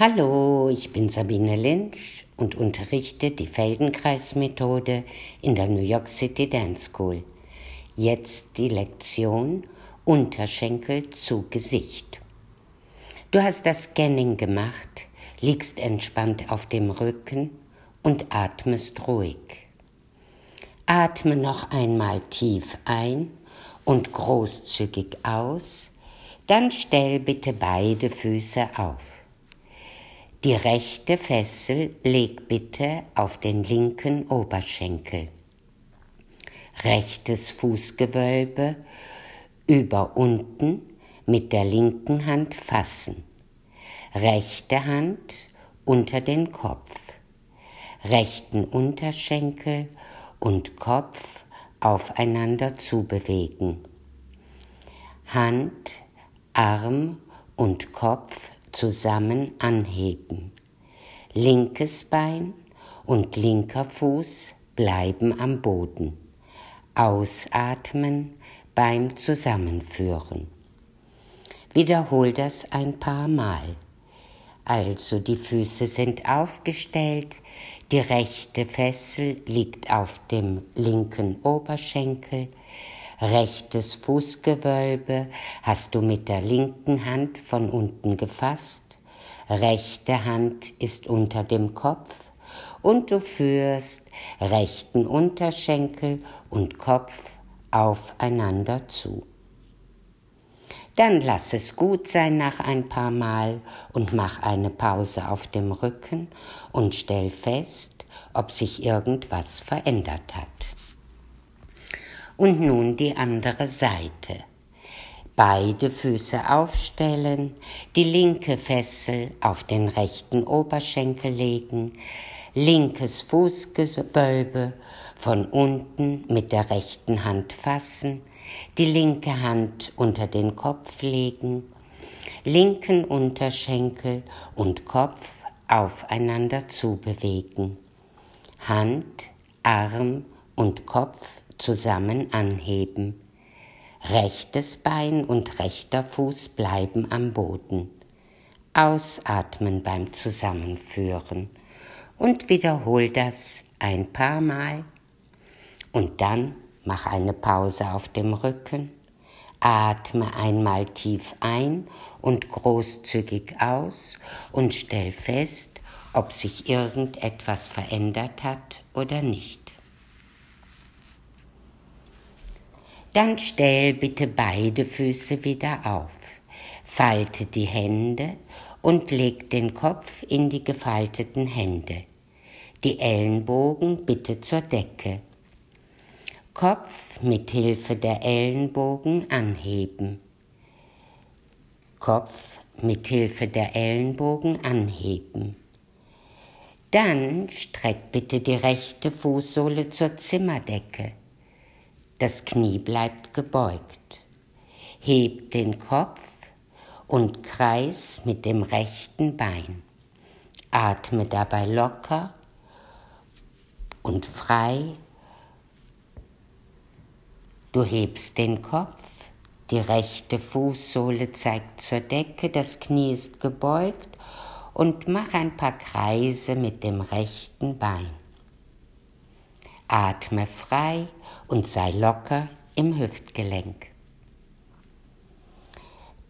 Hallo, ich bin Sabine Lynch und unterrichte die Feldenkreismethode in der New York City Dance School. Jetzt die Lektion Unterschenkel zu Gesicht. Du hast das Scanning gemacht, liegst entspannt auf dem Rücken und atmest ruhig. Atme noch einmal tief ein und großzügig aus, dann stell bitte beide Füße auf. Die rechte Fessel leg bitte auf den linken Oberschenkel. Rechtes Fußgewölbe über unten mit der linken Hand fassen. Rechte Hand unter den Kopf. Rechten Unterschenkel und Kopf aufeinander zubewegen. Hand, Arm und Kopf zusammen anheben. Linkes Bein und linker Fuß bleiben am Boden. Ausatmen beim Zusammenführen. Wiederhol das ein paar Mal. Also die Füße sind aufgestellt, die rechte Fessel liegt auf dem linken Oberschenkel, Rechtes Fußgewölbe hast du mit der linken Hand von unten gefasst, rechte Hand ist unter dem Kopf und du führst rechten Unterschenkel und Kopf aufeinander zu. Dann lass es gut sein nach ein paar Mal und mach eine Pause auf dem Rücken und stell fest, ob sich irgendwas verändert hat. Und nun die andere Seite. Beide Füße aufstellen, die linke Fessel auf den rechten Oberschenkel legen, linkes Fußgewölbe von unten mit der rechten Hand fassen, die linke Hand unter den Kopf legen, linken Unterschenkel und Kopf aufeinander zubewegen, Hand, Arm und Kopf zusammen anheben. Rechtes Bein und rechter Fuß bleiben am Boden. Ausatmen beim Zusammenführen und wiederhol das ein paar Mal. Und dann mach eine Pause auf dem Rücken, atme einmal tief ein und großzügig aus und stell fest, ob sich irgendetwas verändert hat oder nicht. Dann stell bitte beide Füße wieder auf, falte die Hände und leg den Kopf in die gefalteten Hände. Die Ellenbogen bitte zur Decke. Kopf mit Hilfe der Ellenbogen anheben. Kopf mit Hilfe der Ellenbogen anheben. Dann streck bitte die rechte Fußsohle zur Zimmerdecke. Das Knie bleibt gebeugt. Heb den Kopf und kreis mit dem rechten Bein. Atme dabei locker und frei. Du hebst den Kopf, die rechte Fußsohle zeigt zur Decke, das Knie ist gebeugt und mach ein paar Kreise mit dem rechten Bein. Atme frei und sei locker im Hüftgelenk.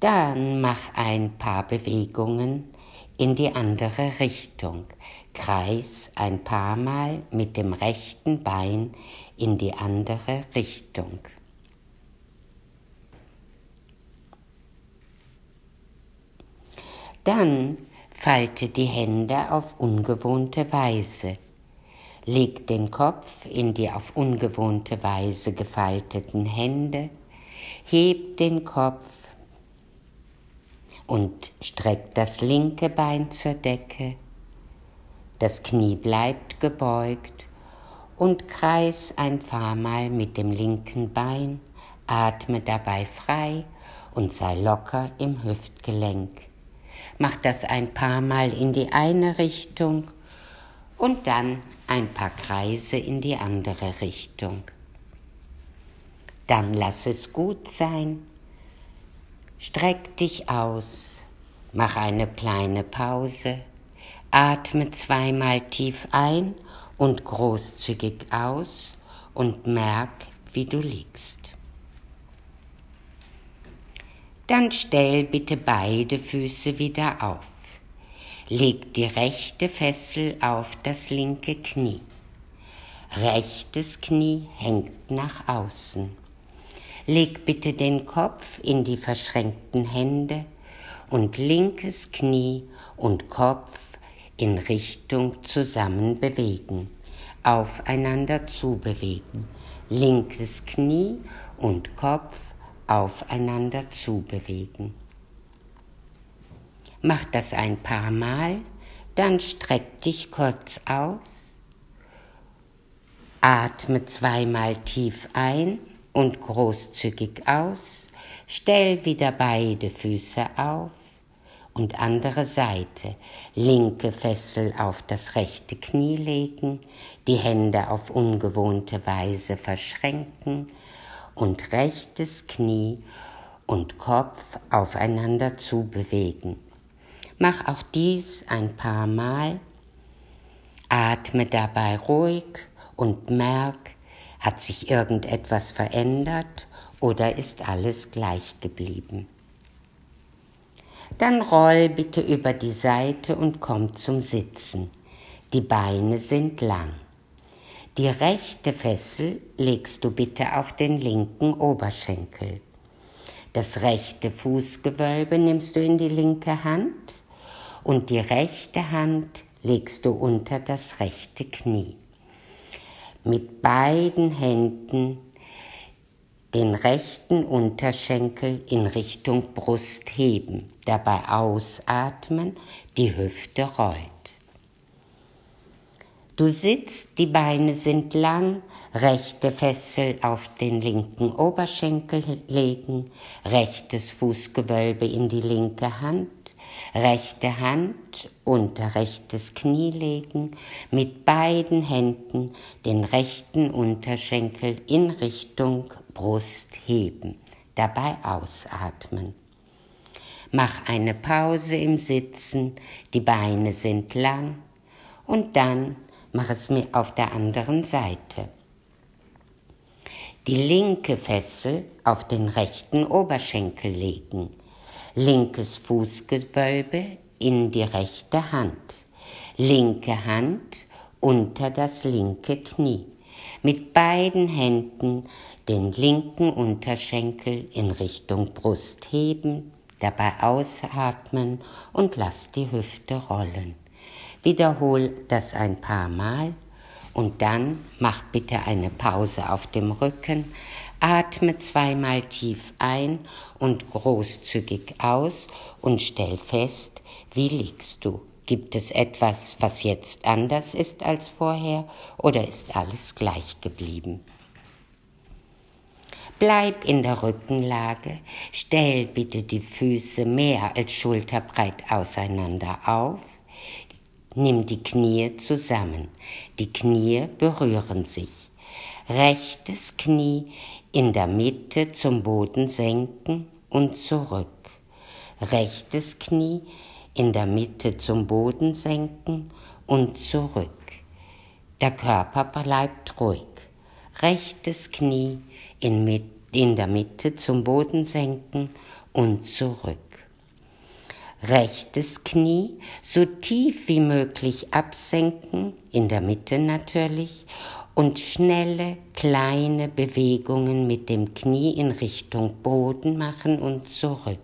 Dann mach ein paar Bewegungen in die andere Richtung. Kreis ein paar Mal mit dem rechten Bein in die andere Richtung. Dann falte die Hände auf ungewohnte Weise. Leg den Kopf in die auf ungewohnte Weise gefalteten Hände, heb den Kopf und streck das linke Bein zur Decke. Das Knie bleibt gebeugt und kreis ein paar Mal mit dem linken Bein, atme dabei frei und sei locker im Hüftgelenk. Mach das ein paar Mal in die eine Richtung und dann ein paar Kreise in die andere Richtung. Dann lass es gut sein, streck dich aus Mach eine kleine Pause, atme zweimal tief ein und großzügig aus und merk, wie du liegst. Dann stell bitte beide Füße wieder auf. Leg die rechte Fessel auf das linke Knie. Rechtes Knie hängt nach außen. Leg bitte den Kopf in die verschränkten Hände und linkes Knie und Kopf in Richtung zusammen bewegen, aufeinander zubewegen. Linkes Knie und Kopf aufeinander zubewegen. Mach das ein paar Mal, dann streck dich kurz aus, atme zweimal tief ein und großzügig aus, stell wieder beide Füße auf und andere Seite, linke Fessel auf das rechte Knie legen, die Hände auf ungewohnte Weise verschränken und rechtes Knie und Kopf aufeinander zubewegen. Mach auch dies ein paar Mal. Atme dabei ruhig und merk, hat sich irgendetwas verändert oder ist alles gleich geblieben. Dann roll bitte über die Seite und komm zum Sitzen. Die Beine sind lang. Die rechte Fessel legst du bitte auf den linken Oberschenkel. Das rechte Fußgewölbe nimmst du in die linke Hand und die rechte Hand legst du unter das rechte Knie. Mit beiden Händen den rechten Unterschenkel in Richtung Brust heben, dabei ausatmen, die Hüfte rollt. Du sitzt, die Beine sind lang, rechte Fessel auf den linken Oberschenkel legen, rechtes Fußgewölbe in die linke Hand, rechte Hand unter rechtes Knie legen, mit beiden Händen den rechten Unterschenkel in Richtung Brust heben, dabei ausatmen. Mach eine Pause im Sitzen, die Beine sind lang und dann mach es mir auf der anderen Seite. Die linke Fessel auf den rechten Oberschenkel legen, linkes Fußgewölbe in die rechte Hand, linke Hand unter das linke Knie, mit beiden Händen den linken Unterschenkel in Richtung Brust heben, dabei ausatmen und lass die Hüfte rollen. Wiederhol das ein paar Mal und dann mach bitte eine Pause auf dem Rücken, Atme zweimal tief ein und großzügig aus und stell fest, wie liegst du. Gibt es etwas, was jetzt anders ist als vorher oder ist alles gleich geblieben? Bleib in der Rückenlage, stell bitte die Füße mehr als schulterbreit auseinander auf, nimm die Knie zusammen, die Knie berühren sich. Rechtes Knie in der Mitte zum Boden senken und zurück. Rechtes Knie in der Mitte zum Boden senken und zurück. Der Körper bleibt ruhig. Rechtes Knie in, mit, in der Mitte zum Boden senken und zurück. Rechtes Knie so tief wie möglich absenken, in der Mitte natürlich, und schnelle, kleine Bewegungen mit dem Knie in Richtung Boden machen und zurück.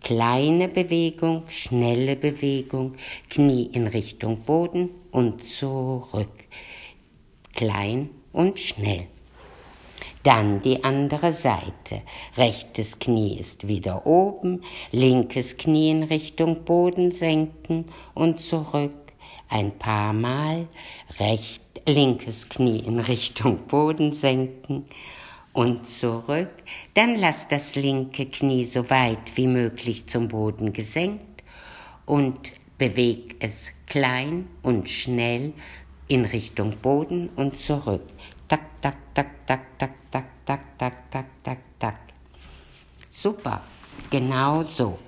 Kleine Bewegung, schnelle Bewegung, Knie in Richtung Boden und zurück. Klein und schnell. Dann die andere Seite. Rechtes Knie ist wieder oben, linkes Knie in Richtung Boden senken und zurück. Ein paar Mal recht linkes Knie in Richtung Boden senken und zurück. Dann lass das linke Knie so weit wie möglich zum Boden gesenkt und beweg es klein und schnell in Richtung Boden und zurück. Tak, tak, tak, tak, tak, tak, tak, tak, tak, tak, tak. Super, genau so.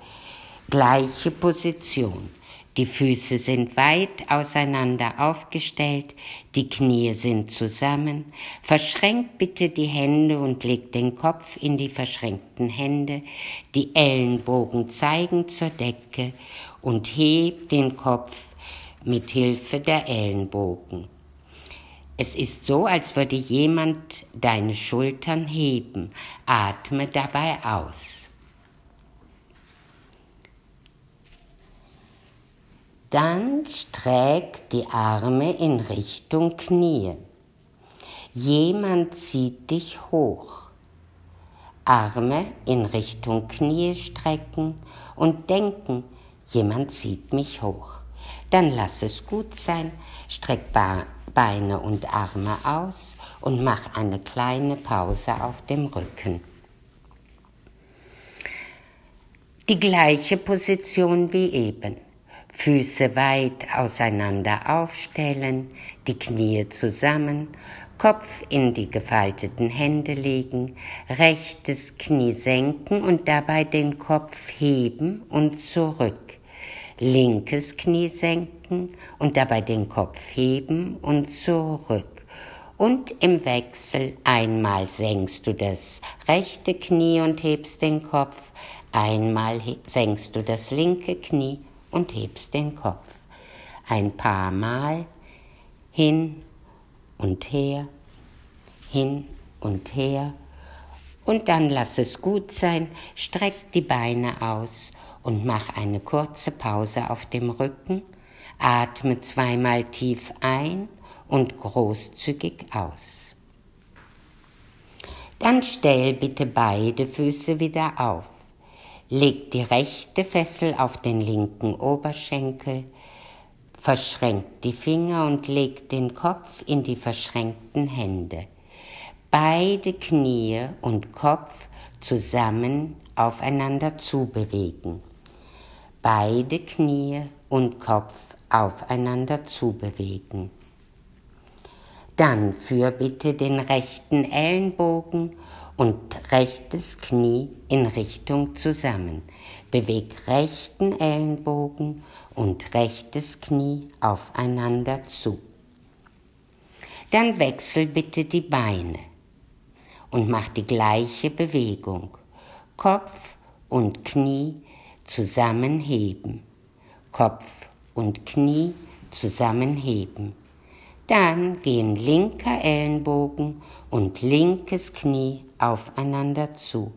Gleiche Position. Die Füße sind weit auseinander aufgestellt, die Knie sind zusammen. Verschränkt bitte die Hände und legt den Kopf in die verschränkten Hände. Die Ellenbogen zeigen zur Decke und hebt den Kopf mit Hilfe der Ellenbogen. Es ist so, als würde jemand deine Schultern heben. Atme dabei aus. Dann streck die Arme in Richtung Knie. Jemand zieht dich hoch. Arme in Richtung Knie strecken und denken, jemand zieht mich hoch. Dann lass es gut sein, streck Beine und Arme aus und mach eine kleine Pause auf dem Rücken. Die gleiche Position wie eben. Füße weit auseinander aufstellen, die Knie zusammen, Kopf in die gefalteten Hände legen, rechtes Knie senken und dabei den Kopf heben und zurück. Linkes Knie senken und dabei den Kopf heben und zurück. Und im Wechsel einmal senkst du das rechte Knie und hebst den Kopf, einmal senkst du das linke Knie und hebst den Kopf. Ein paar Mal hin und her, hin und her. Und dann lass es gut sein, streck die Beine aus und mach eine kurze Pause auf dem Rücken. Atme zweimal tief ein und großzügig aus. Dann stell bitte beide Füße wieder auf. Legt die rechte Fessel auf den linken Oberschenkel, verschränkt die Finger und legt den Kopf in die verschränkten Hände. Beide Knie und Kopf zusammen aufeinander zubewegen. Beide Knie und Kopf aufeinander zubewegen. Dann führ bitte den rechten Ellenbogen und rechtes Knie in Richtung zusammen. Beweg rechten Ellenbogen und rechtes Knie aufeinander zu. Dann wechsel bitte die Beine und mach die gleiche Bewegung. Kopf und Knie zusammenheben. Kopf und Knie zusammenheben. Dann gehen linker Ellenbogen und linkes Knie aufeinander zu.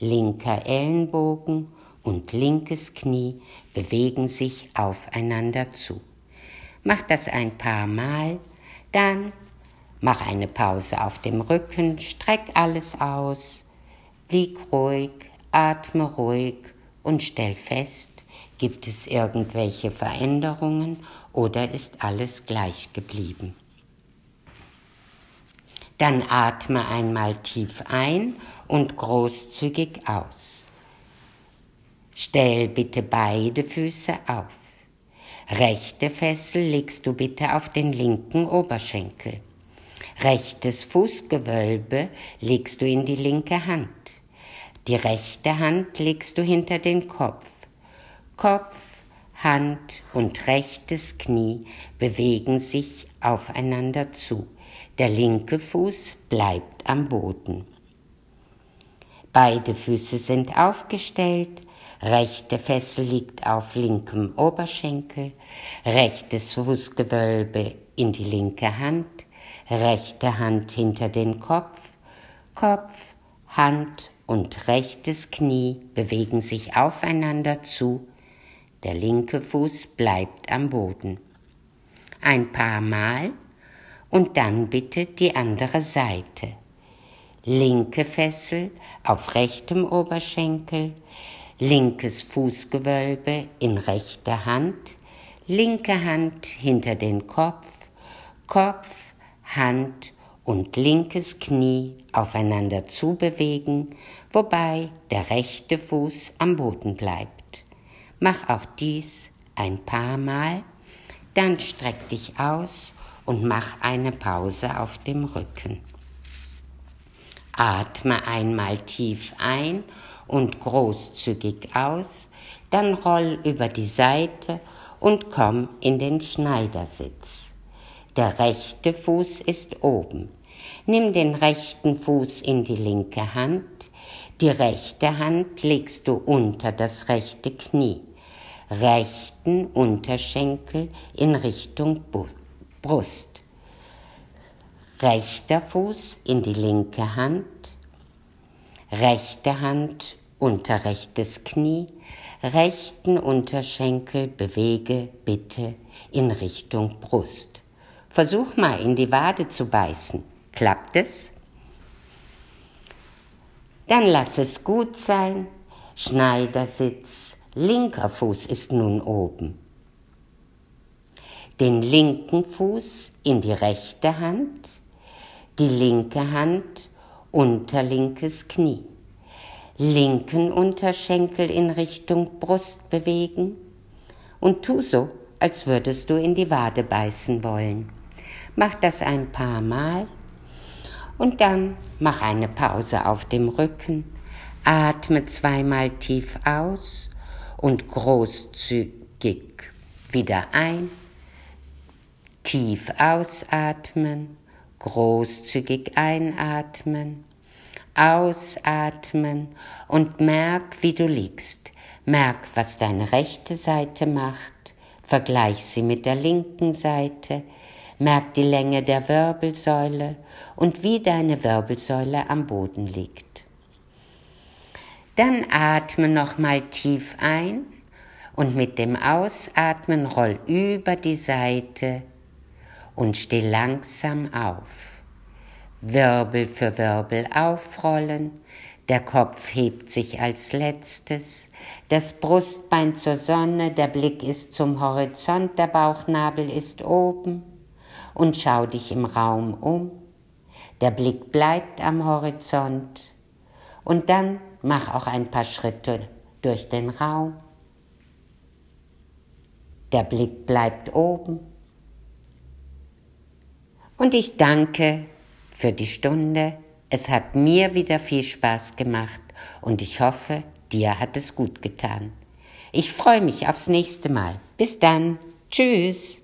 Linker Ellenbogen und linkes Knie bewegen sich aufeinander zu. Mach das ein paar Mal, dann mach eine Pause auf dem Rücken, streck alles aus, lieg ruhig, atme ruhig und stell fest, gibt es irgendwelche Veränderungen oder ist alles gleich geblieben? Dann atme einmal tief ein und großzügig aus. Stell bitte beide Füße auf. Rechte Fessel legst du bitte auf den linken Oberschenkel. Rechtes Fußgewölbe legst du in die linke Hand. Die rechte Hand legst du hinter den Kopf. Kopf, Hand und rechtes Knie bewegen sich aufeinander zu. Der linke Fuß bleibt am Boden. Beide Füße sind aufgestellt, rechte Fessel liegt auf linkem Oberschenkel, rechtes Fußgewölbe in die linke Hand, rechte Hand hinter den Kopf, Kopf, Hand und rechtes Knie bewegen sich aufeinander zu, der linke Fuß bleibt am Boden. Ein paar Mal und dann bitte die andere Seite. Linke Fessel auf rechtem Oberschenkel, linkes Fußgewölbe in rechter Hand, linke Hand hinter den Kopf, Kopf, Hand und linkes Knie aufeinander zubewegen, wobei der rechte Fuß am Boden bleibt. Mach auch dies ein paar Mal, dann streck dich aus und mach eine Pause auf dem Rücken. Atme einmal tief ein und großzügig aus, Dann roll über die Seite und komm in den Schneidersitz. Der rechte Fuß ist oben. Nimm den rechten Fuß in die linke Hand. Die rechte Hand legst du unter das rechte Knie. Rechten Unterschenkel in Richtung Brust. Rechter Fuß in die linke Hand. Rechte Hand unter rechtes Knie, rechten Unterschenkel bewege bitte in Richtung Brust. Versuch mal in die Wade zu beißen. Klappt es? Dann lass es gut sein. Schneidersitz, linker Fuß ist nun oben. Den linken Fuß in die rechte Hand, die linke Hand unter linkes Knie linken Unterschenkel in Richtung Brust bewegen und tu so, als würdest du in die Wade beißen wollen. Mach das ein paar Mal und dann mach eine Pause auf dem Rücken, atme zweimal tief aus und großzügig wieder ein, tief ausatmen, großzügig einatmen Ausatmen und merk, wie du liegst. Merk, was deine rechte Seite macht. Vergleich sie mit der linken Seite. Merk die Länge der Wirbelsäule und wie deine Wirbelsäule am Boden liegt. Dann atme nochmal tief ein und mit dem Ausatmen roll über die Seite und steh langsam auf. Wirbel für Wirbel aufrollen, der Kopf hebt sich als letztes, das Brustbein zur Sonne, der Blick ist zum Horizont, der Bauchnabel ist oben und schau dich im Raum um. Der Blick bleibt am Horizont und dann mach auch ein paar Schritte durch den Raum. Der Blick bleibt oben. Und ich danke für die Stunde. Es hat mir wieder viel Spaß gemacht und ich hoffe, dir hat es gut getan. Ich freue mich aufs nächste Mal. Bis dann. Tschüss.